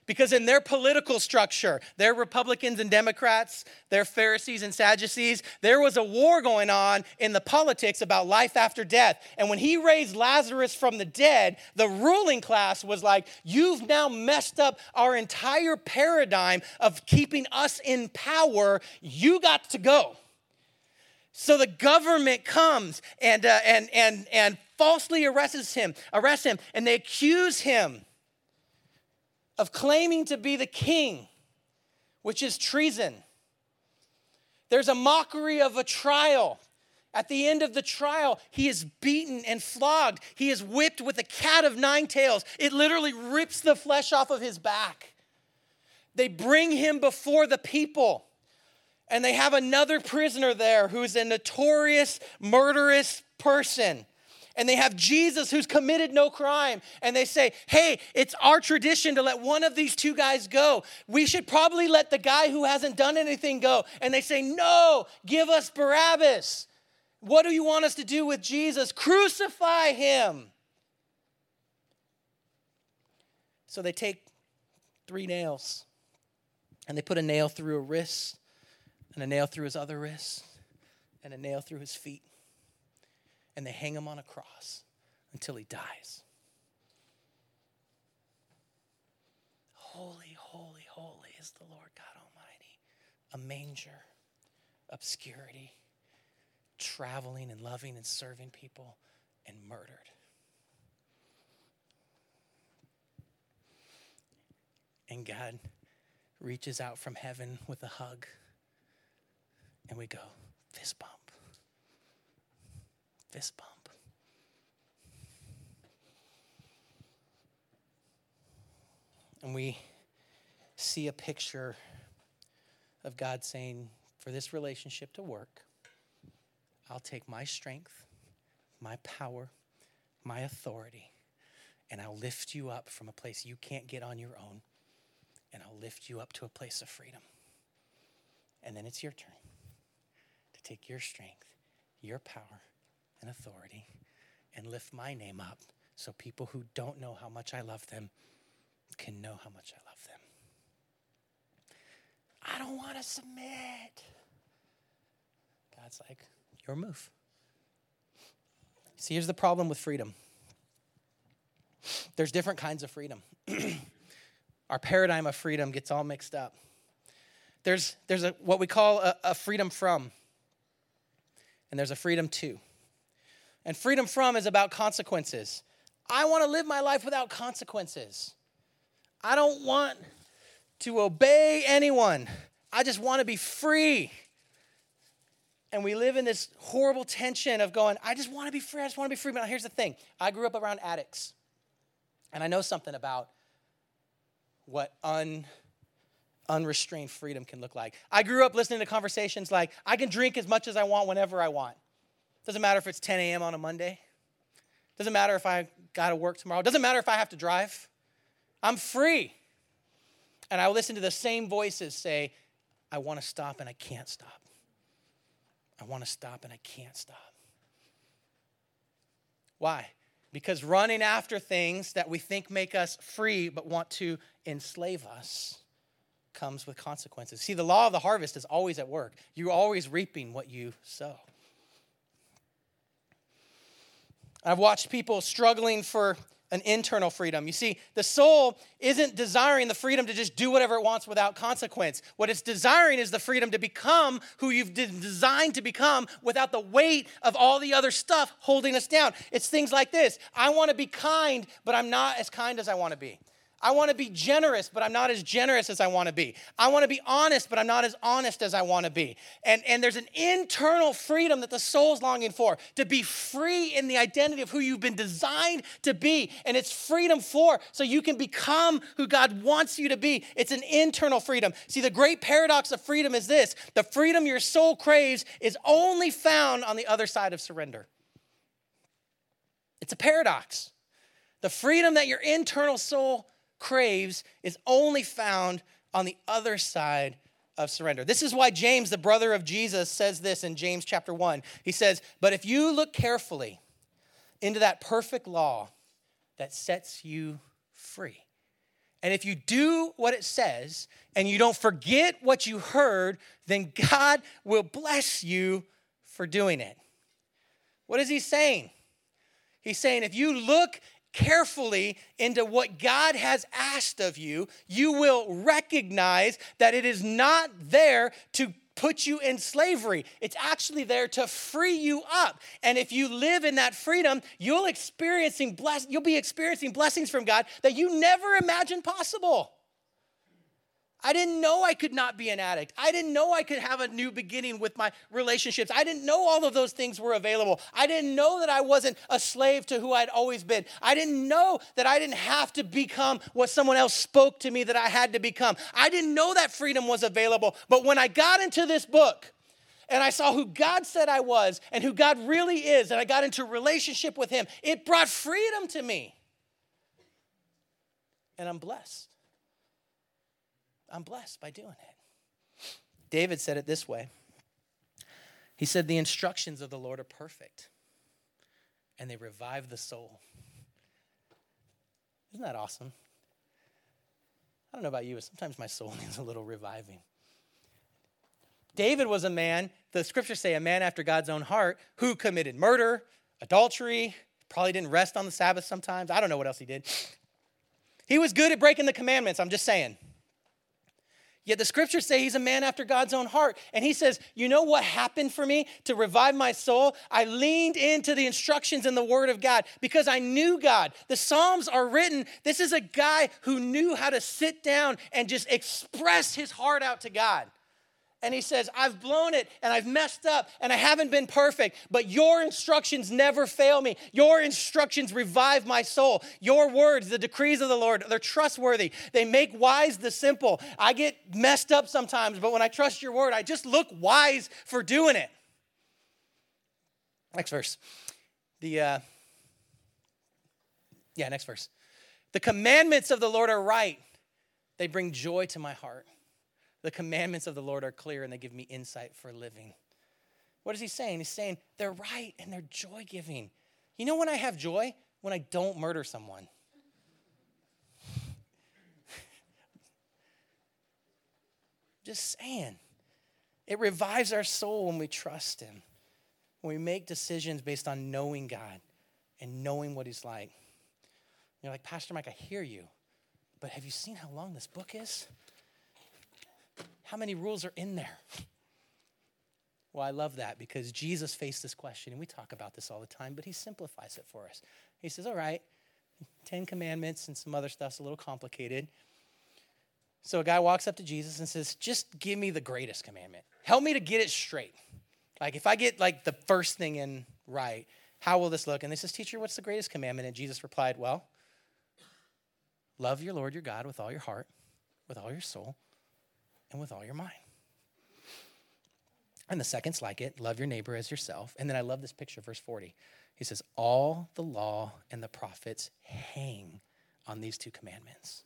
Because in their political structure, their Republicans and Democrats, their Pharisees and Sadducees, there was a war going on in the politics about life after death. And when he raised Lazarus from the dead, the ruling class was like, You've now messed up our entire paradigm of keeping us in power. You got to go. So the government comes and, uh, and, and, and falsely arrests him, arrests him, and they accuse him of claiming to be the king, which is treason. There's a mockery of a trial. At the end of the trial, he is beaten and flogged. He is whipped with a cat of nine tails. It literally rips the flesh off of his back. They bring him before the people, and they have another prisoner there who's a notorious, murderous person and they have Jesus who's committed no crime, and they say, Hey, it's our tradition to let one of these two guys go. We should probably let the guy who hasn't done anything go. And they say, No, give us Barabbas. What do you want us to do with Jesus? Crucify him. So they take three nails and they put a nail through a wrist, and a nail through his other wrist, and a nail through his feet and they hang him on a cross until he dies. Holy, holy, holy is the Lord God Almighty. A manger, obscurity, traveling and loving and serving people, and murdered. And God reaches out from heaven with a hug, and we go, fist bump, fist bump. And we see a picture of God saying, for this relationship to work, I'll take my strength, my power, my authority, and I'll lift you up from a place you can't get on your own, and I'll lift you up to a place of freedom. And then it's your turn to take your strength, your power, and authority, and lift my name up so people who don't know how much I love them can know how much I love them. I don't want to submit. God's like, your move. See, here's the problem with freedom there's different kinds of freedom. Our paradigm of freedom gets all mixed up. There's, there's a, what we call a, a freedom from, and there's a freedom to. And freedom from is about consequences. I want to live my life without consequences. I don't want to obey anyone. I just want to be free. And we live in this horrible tension of going, I just want to be free. I just want to be free. But here's the thing I grew up around addicts. And I know something about what un, unrestrained freedom can look like. I grew up listening to conversations like, I can drink as much as I want whenever I want. Doesn't matter if it's 10 a.m. on a Monday. Doesn't matter if I got to work tomorrow. Doesn't matter if I have to drive. I'm free. And I listen to the same voices say, I want to stop and I can't stop. I want to stop and I can't stop. Why? Because running after things that we think make us free but want to enslave us comes with consequences. See, the law of the harvest is always at work. You're always reaping what you sow. I've watched people struggling for an internal freedom. You see, the soul isn't desiring the freedom to just do whatever it wants without consequence. What it's desiring is the freedom to become who you've designed to become without the weight of all the other stuff holding us down. It's things like this I want to be kind, but I'm not as kind as I want to be. I want to be generous, but I'm not as generous as I want to be. I want to be honest, but I'm not as honest as I want to be. And, and there's an internal freedom that the soul's longing for to be free in the identity of who you've been designed to be. And it's freedom for so you can become who God wants you to be. It's an internal freedom. See, the great paradox of freedom is this the freedom your soul craves is only found on the other side of surrender. It's a paradox. The freedom that your internal soul craves is only found on the other side of surrender. This is why James, the brother of Jesus, says this in James chapter 1. He says, But if you look carefully into that perfect law that sets you free, and if you do what it says and you don't forget what you heard, then God will bless you for doing it. What is he saying? He's saying, if you look carefully into what God has asked of you, you will recognize that it is not there to put you in slavery. It's actually there to free you up. And if you live in that freedom, you'll experiencing bless you'll be experiencing blessings from God that you never imagined possible. I didn't know I could not be an addict. I didn't know I could have a new beginning with my relationships. I didn't know all of those things were available. I didn't know that I wasn't a slave to who I'd always been. I didn't know that I didn't have to become what someone else spoke to me that I had to become. I didn't know that freedom was available. But when I got into this book, and I saw who God said I was and who God really is, and I got into relationship with Him, it brought freedom to me. And I'm blessed. I'm blessed by doing it. David said it this way He said, The instructions of the Lord are perfect, and they revive the soul. Isn't that awesome? I don't know about you, but sometimes my soul needs a little reviving. David was a man, the scriptures say, a man after God's own heart who committed murder, adultery, probably didn't rest on the Sabbath sometimes. I don't know what else he did. He was good at breaking the commandments, I'm just saying. Yet the scriptures say he's a man after God's own heart. And he says, You know what happened for me to revive my soul? I leaned into the instructions in the word of God because I knew God. The Psalms are written. This is a guy who knew how to sit down and just express his heart out to God and he says, I've blown it and I've messed up and I haven't been perfect, but your instructions never fail me. Your instructions revive my soul. Your words, the decrees of the Lord, they're trustworthy. They make wise the simple. I get messed up sometimes, but when I trust your word, I just look wise for doing it. Next verse. The, uh, yeah, next verse. The commandments of the Lord are right, they bring joy to my heart. The commandments of the Lord are clear and they give me insight for living. What is he saying? He's saying they're right and they're joy giving. You know when I have joy? When I don't murder someone. Just saying. It revives our soul when we trust Him, when we make decisions based on knowing God and knowing what He's like. You're like, Pastor Mike, I hear you, but have you seen how long this book is? How many rules are in there? Well, I love that because Jesus faced this question, and we talk about this all the time, but he simplifies it for us. He says, All right, Ten Commandments and some other stuff's a little complicated. So a guy walks up to Jesus and says, Just give me the greatest commandment. Help me to get it straight. Like, if I get like the first thing in right, how will this look? And they says, Teacher, what's the greatest commandment? And Jesus replied, Well, love your Lord your God with all your heart, with all your soul, and with all your mind. And the second's like it love your neighbor as yourself. And then I love this picture, verse 40. He says, All the law and the prophets hang on these two commandments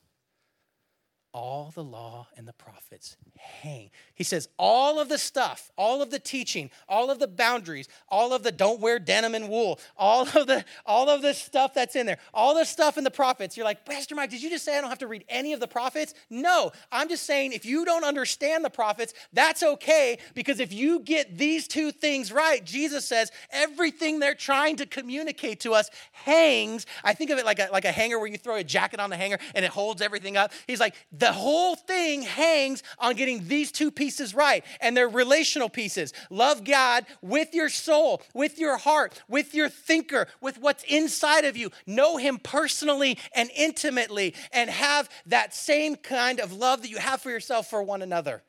all the law and the prophets hang. He says, all of the stuff, all of the teaching, all of the boundaries, all of the don't wear denim and wool, all of the all of the stuff that's in there, all the stuff in the prophets. You're like, Pastor Mike, did you just say I don't have to read any of the prophets? No, I'm just saying if you don't understand the prophets, that's okay because if you get these two things right, Jesus says everything they're trying to communicate to us hangs. I think of it like a, like a hanger where you throw a jacket on the hanger and it holds everything up. He's like, the whole thing hangs on getting these two pieces right, and they're relational pieces. Love God with your soul, with your heart, with your thinker, with what's inside of you. Know Him personally and intimately, and have that same kind of love that you have for yourself for one another.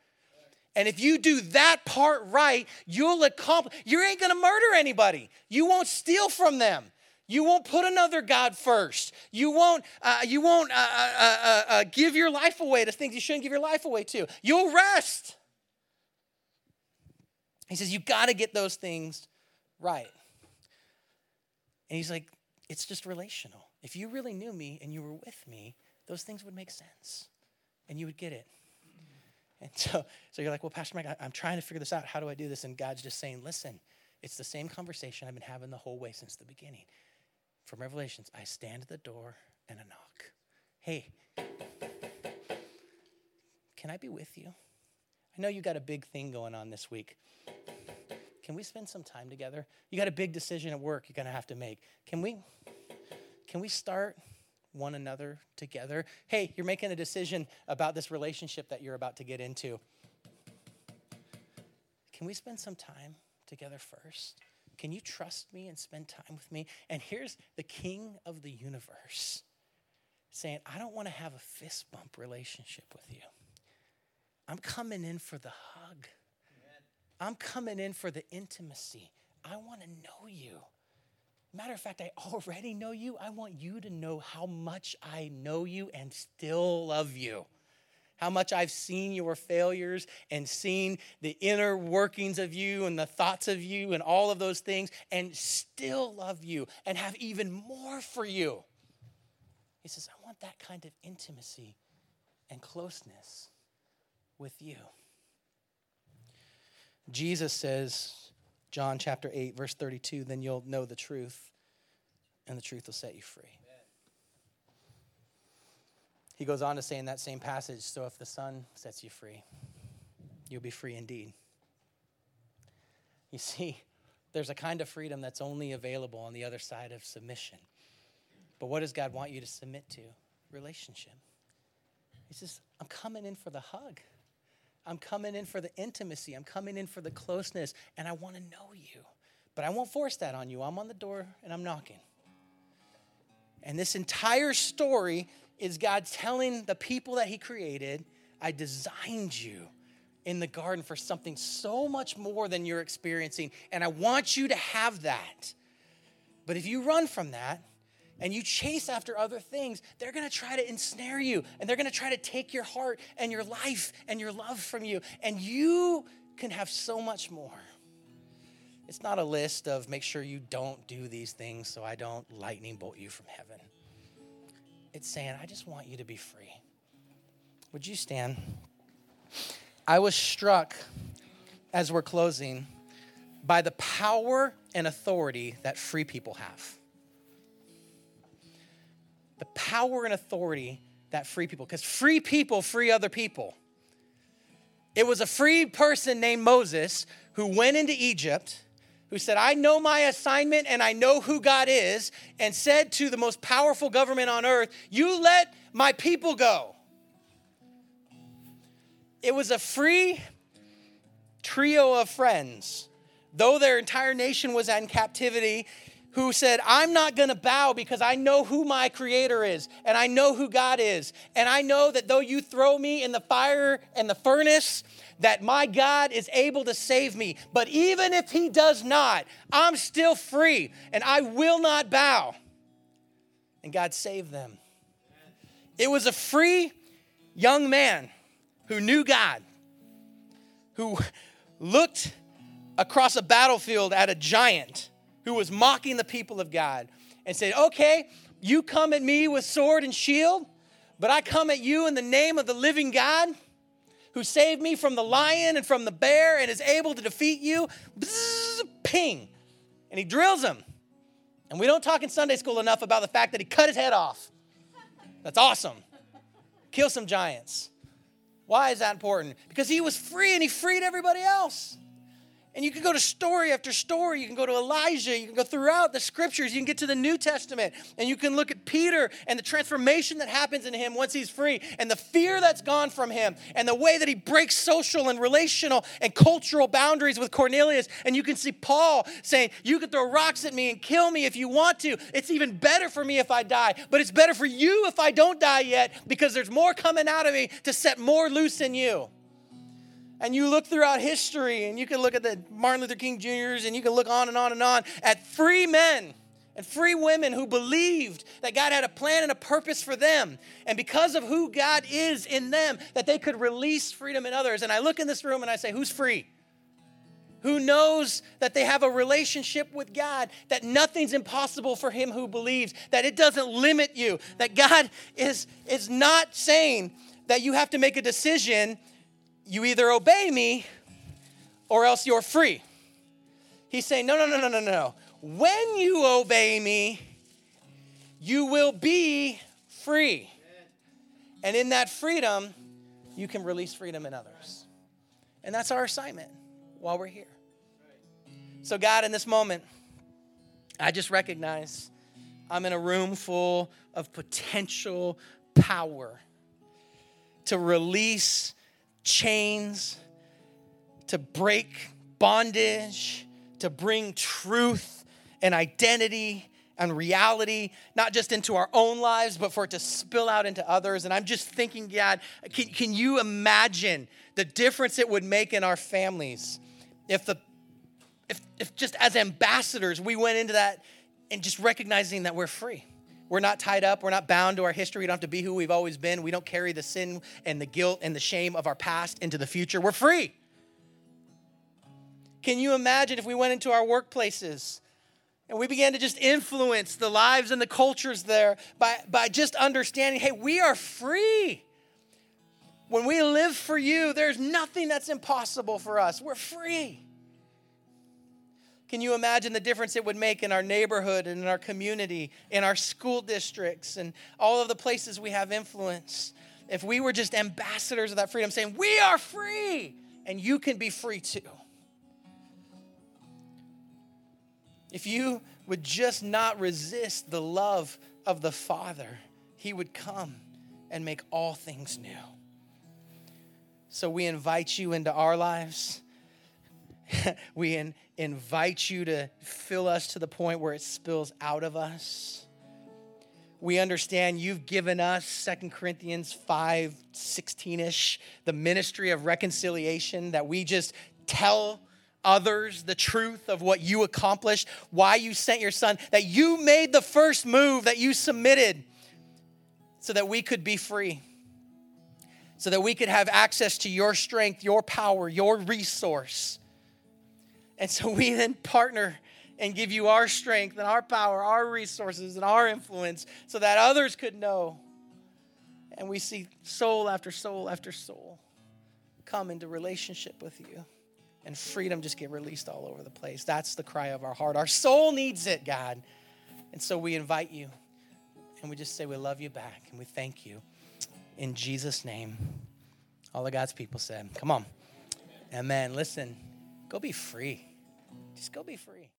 And if you do that part right, you'll accomplish. You ain't gonna murder anybody. You won't steal from them. You won't put another God first. You won't, uh, you won't uh uh, uh, uh, uh, give your life away to things you shouldn't give your life away to. You'll rest. He says, You got to get those things right. And he's like, It's just relational. If you really knew me and you were with me, those things would make sense and you would get it. And so, so you're like, Well, Pastor Mike, I'm trying to figure this out. How do I do this? And God's just saying, Listen, it's the same conversation I've been having the whole way since the beginning from Revelations I stand at the door and a knock. Hey, can I be with you? I know you got a big thing going on this week. Can we spend some time together? You got a big decision at work you're going to have to make. Can we can we start one another together? Hey, you're making a decision about this relationship that you're about to get into. Can we spend some time together first? Can you trust me and spend time with me? And here's the king of the universe saying, I don't want to have a fist bump relationship with you. I'm coming in for the hug. I'm coming in for the intimacy. I want to know you. Matter of fact, I already know you. I want you to know how much I know you and still love you how much I've seen your failures and seen the inner workings of you and the thoughts of you and all of those things, and still love you and have even more for you. He says, I want that kind of intimacy and closeness with you. Jesus says, John chapter 8, verse 32, then you'll know the truth, and the truth will set you free. He goes on to say in that same passage so if the Son sets you free, you'll be free indeed. You see, there's a kind of freedom that's only available on the other side of submission. But what does God want you to submit to? Relationship. He says, I'm coming in for the hug. I'm coming in for the intimacy. I'm coming in for the closeness, and I want to know you. But I won't force that on you. I'm on the door and I'm knocking. And this entire story is God telling the people that He created, I designed you in the garden for something so much more than you're experiencing. And I want you to have that. But if you run from that, and you chase after other things, they're gonna try to ensnare you and they're gonna try to take your heart and your life and your love from you. And you can have so much more. It's not a list of make sure you don't do these things so I don't lightning bolt you from heaven. It's saying, I just want you to be free. Would you stand? I was struck as we're closing by the power and authority that free people have. The power and authority that free people, because free people free other people. It was a free person named Moses who went into Egypt, who said, I know my assignment and I know who God is, and said to the most powerful government on earth, You let my people go. It was a free trio of friends. Though their entire nation was in captivity, who said, I'm not gonna bow because I know who my creator is and I know who God is. And I know that though you throw me in the fire and the furnace, that my God is able to save me. But even if he does not, I'm still free and I will not bow. And God saved them. It was a free young man who knew God, who looked across a battlefield at a giant who was mocking the people of God and said, Okay, you come at me with sword and shield, but I come at you in the name of the living God who saved me from the lion and from the bear and is able to defeat you. Bzz, ping. And he drills him. And we don't talk in Sunday school enough about the fact that he cut his head off. That's awesome. Kill some giants. Why is that important? Because he was free and he freed everybody else. And you can go to story after story. You can go to Elijah. You can go throughout the scriptures. You can get to the New Testament and you can look at Peter and the transformation that happens in him once he's free and the fear that's gone from him and the way that he breaks social and relational and cultural boundaries with Cornelius. And you can see Paul saying, You can throw rocks at me and kill me if you want to. It's even better for me if I die, but it's better for you if I don't die yet because there's more coming out of me to set more loose in you and you look throughout history and you can look at the Martin Luther King Jr.'s and you can look on and on and on at free men and free women who believed that God had a plan and a purpose for them. And because of who God is in them, that they could release freedom in others. And I look in this room and I say, who's free? Who knows that they have a relationship with God, that nothing's impossible for him who believes, that it doesn't limit you, that God is, is not saying that you have to make a decision you either obey me or else you're free. He's saying, no, no, no, no, no, no. When you obey me, you will be free. And in that freedom, you can release freedom in others. And that's our assignment while we're here. So, God, in this moment, I just recognize I'm in a room full of potential power to release chains, to break bondage, to bring truth and identity and reality, not just into our own lives, but for it to spill out into others. And I'm just thinking, God, can, can you imagine the difference it would make in our families if the if, if just as ambassadors we went into that and just recognizing that we're free we're not tied up. We're not bound to our history. We don't have to be who we've always been. We don't carry the sin and the guilt and the shame of our past into the future. We're free. Can you imagine if we went into our workplaces and we began to just influence the lives and the cultures there by, by just understanding hey, we are free. When we live for you, there's nothing that's impossible for us. We're free. Can you imagine the difference it would make in our neighborhood and in our community, in our school districts, and all of the places we have influence? If we were just ambassadors of that freedom, saying, We are free, and you can be free too. If you would just not resist the love of the Father, He would come and make all things new. So we invite you into our lives. we in, invite you to fill us to the point where it spills out of us. We understand you've given us Second Corinthians 5 16 ish, the ministry of reconciliation, that we just tell others the truth of what you accomplished, why you sent your son, that you made the first move, that you submitted so that we could be free, so that we could have access to your strength, your power, your resource. And so we then partner and give you our strength and our power, our resources, and our influence so that others could know. And we see soul after soul after soul come into relationship with you and freedom just get released all over the place. That's the cry of our heart. Our soul needs it, God. And so we invite you and we just say we love you back and we thank you in Jesus' name. All of God's people said, Come on. Amen. Listen, go be free. Just go be free.